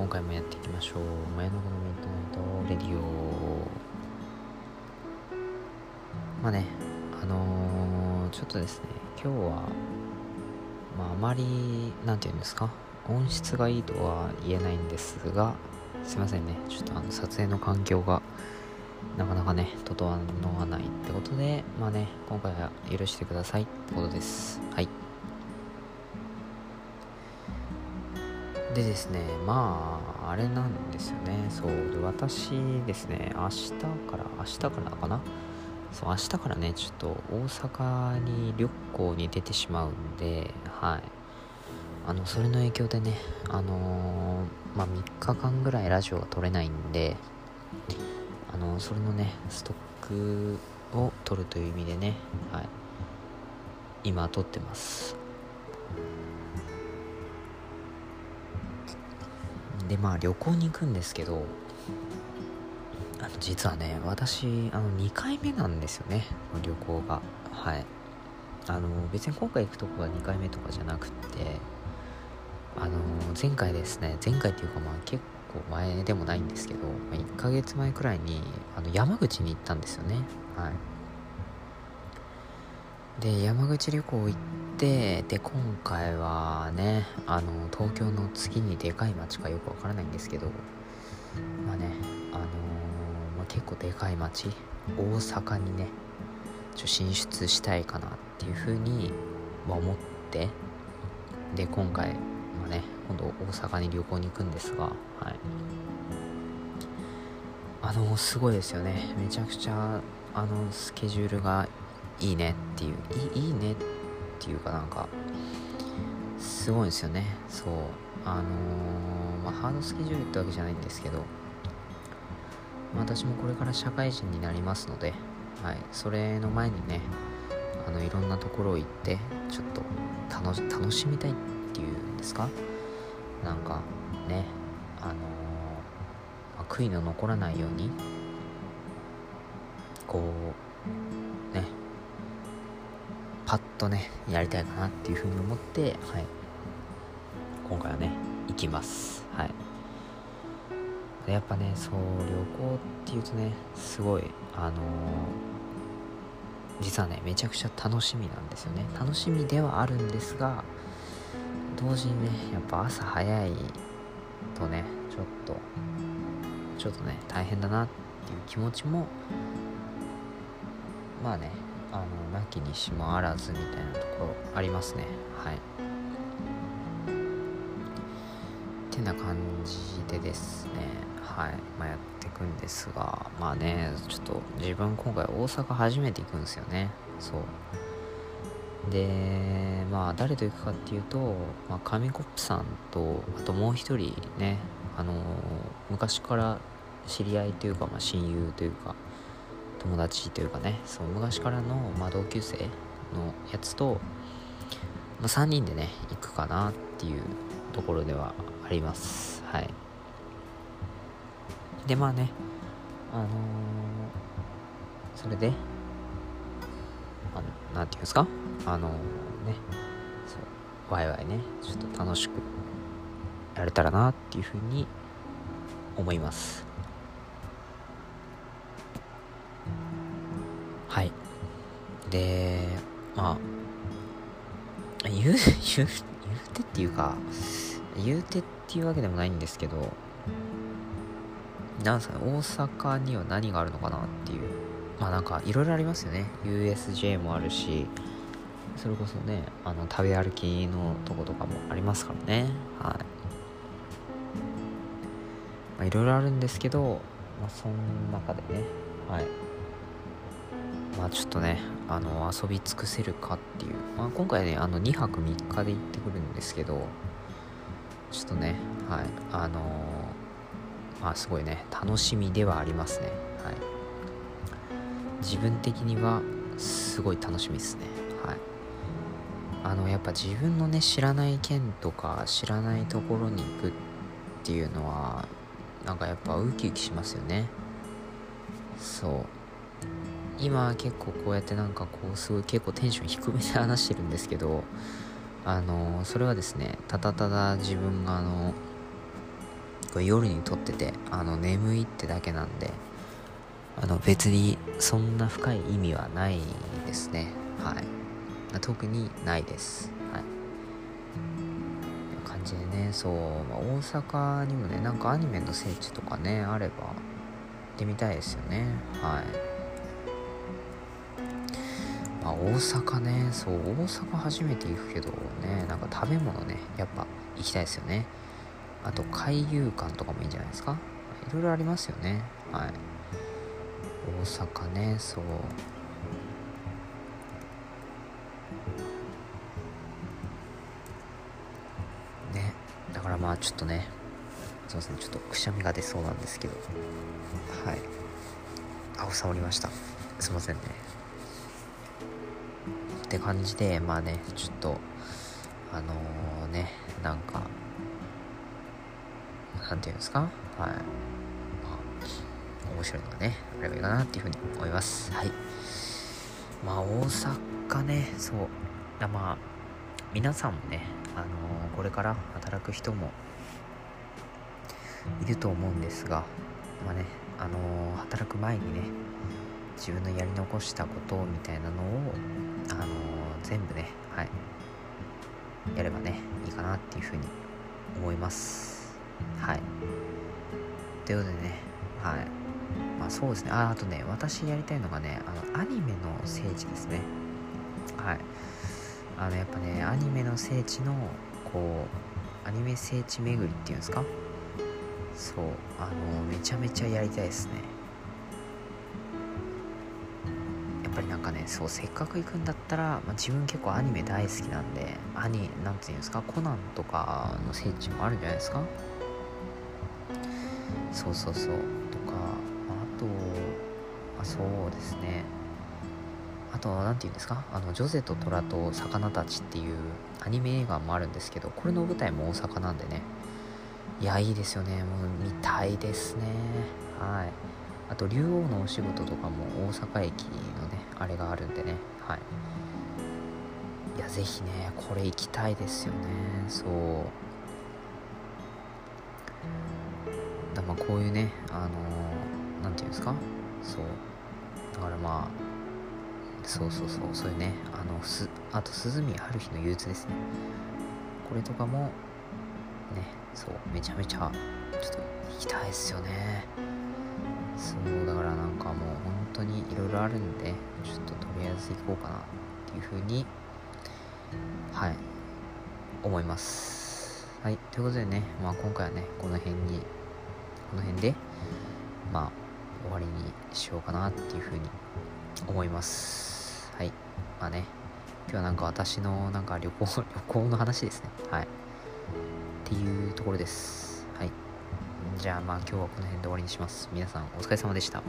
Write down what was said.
今回もやっていきましょう。真夜中の Midnight Radio。まあねあのー、ちょっとですね今日はまああまりなんて言うんですか？音質がいいとは言えないんですがすいませんね。ちょっとあの撮影の環境がなかなかね整わないってことでまあね今回は許してくださいってことです。はい。でですねまああれなんですよね。そうで私ですね明日から明日からかな？そう明日からねちょっと大阪に旅行に出てしまうんではい。あのそれの影響でねあのー、まあ3日間ぐらいラジオが撮れないんであのそれのねストックを取るという意味でねはい。今撮ってます。でまあ旅行に行くんですけどあの実はね私あの2回目なんですよね旅行が。はい。あの別に今回行くとこが2回目とかじゃなくってあの前回ですね前回っていうかまあ結構前でもないんですけど、1ヶ月前くらいにあの山口に行ったんですよね。はい。で山口旅行行ってで今回はねあの東京の次にでかい町かよくわからないんですけどまあねあのー、まあ、結構でかい町大阪にねちょ進出したいかなっていうふうに、思ってで今回、まあね、今度大阪に旅行に行くんですがはい。あのすごいですよね。めちゃくちゃあのスケジュールがいいねっていういいねっていうかなんかすごいんですよね。そう。あのー、まあ、ハードスケジュールってわけじゃないんですけど、ま、私もこれから社会人になりますので、はい、それの前にねあのいろんなところを行ってちょっと楽し楽しみたいっていうんですか？なんかねあのー、まあ、悔いの残らないようにこうねパッとねやりたいかなっていうふうに思ってはい。今回はね行きます。はい。やっぱねそう旅行っていうとねすごいあのー、実はねめちゃくちゃ楽しみなんですよね。楽しみではあるんですが同時にねやっぱ朝早いとねちょっとちょっとね大変だなっていう気持ちもまあねあのなきにしもあらずみたいなところありますね。はい。てな感じでですね。はい。まあやっていくんですがまあねちょっと自分今回大阪初めて行くんですよね。そう。でまあ誰と行くかっていうと、まあ、紙コップさんとあともう一人ねあの昔から知り合いというか、まあ、親友というか友達というかねそう昔からの、まあ、同級生のやつと、まあ、3人でね行くかなっていうところではあります。はい。でまあねあのー、それであのなんていうんですか？あのー、ねそうワイワイねちょっと楽しくやれたらなっていうふうに思います。でまあ言う 言う言うてっていうか言うてっていうわけでもないんですけどなんすかね大阪には何があるのかなっていうまあなんかいろいろありますよね。USJ もあるしそれこそねあの食べ歩きのとことかもありますからね。はい。いろいろあるんですけど、まあ、その中でねはい。まあちょっとねあの遊び尽くせるかっていう、まあ、今回ねあの2泊3日で行ってくるんですけどちょっとねはいあのー、まあすごいね楽しみではありますね。はい。自分的にはすごい楽しみですね。はい。あのやっぱ自分のね知らない県とか知らないところに行くっていうのはなんかやっぱウキウキしますよね。そう。今結構こうやってなんかこうすごい結構テンション低めで話してるんですけどあのそれはですねただただ自分があの夜に撮っててあの眠いってだけなんであの別にそんな深い意味はないですね。はい。特にないです。はい。感じでねそう、まあ、大阪にもねなんかアニメの聖地とかねあれば行ってみたいですよね。はい。まあ、大阪ね。そう大阪初めて行くけどね。なんか食べ物ねやっぱ行きたいですよね。あと海遊館とかもいいんじゃないですか。いろいろありますよね。はい。大阪ねそう。ね。だからまあちょっとねすいません。ちょっとくしゃみが出そうなんですけど。はい。あ収まりました。すいませんね。って感じでまあねちょっとあのー、ねなんかなんていうんですか？はい。まあ、面白いのがね、あればいいかなっていうふうに思います。はい。まあ、大阪ね、そう。だまあ、皆さんもね、あのー、これから働く人もいると思うんですが、まあね、あのー、働く前にね、自分のやり残したことみたいなのを、あのー、全部ね、はい、やればね、いいかなっていうふうに思います。はい。ということでね、はい。まあそうですね。あ、あとね、私やりたいのがね、あの、アニメの聖地ですね。はい。あの、やっぱね、アニメの聖地の、こう、アニメ聖地巡りっていうんですか？そう、あの、めちゃめちゃやりたいですね。ぱりなんかね、そう、せっかく行くんだったら、まあ、自分結構アニメ大好きなんで、アニ、なんていうんですか、コナンとかの聖地もあるんじゃないですか？そうそうそう。とかあとあそうですね。あと何て言うんですか？あのジョゼと虎と魚たちっていうアニメ映画もあるんですけどこれの舞台も大阪なんでね。いやいいですよね。もう見たいですね。はい。あと竜王のお仕事とかも大阪駅のねあれがあるんでね。はい。いやぜひねこれ行きたいですよね。そう。だまあこういうねあの何、ー、て言うんですか？そう。だからまあそうそうそうそういうねあのすあと鈴宮春日の憂鬱ですね。これとかもねそうめちゃめちゃちょっと行きたいですよね。そうだからなんかもう本当にいろいろあるんでちょっととりあえず行こうかなっていうふうにはい思います。はいということでねまあ今回はねこの辺にこの辺でまあ終わりにしようかなっていうふうに思います。はいまあね今日はなんか私のなんか旅行 旅行の話ですね。はい。っていうところです。じゃあまあ今日はこの辺で終わりにします。皆さんお疲れ様でした。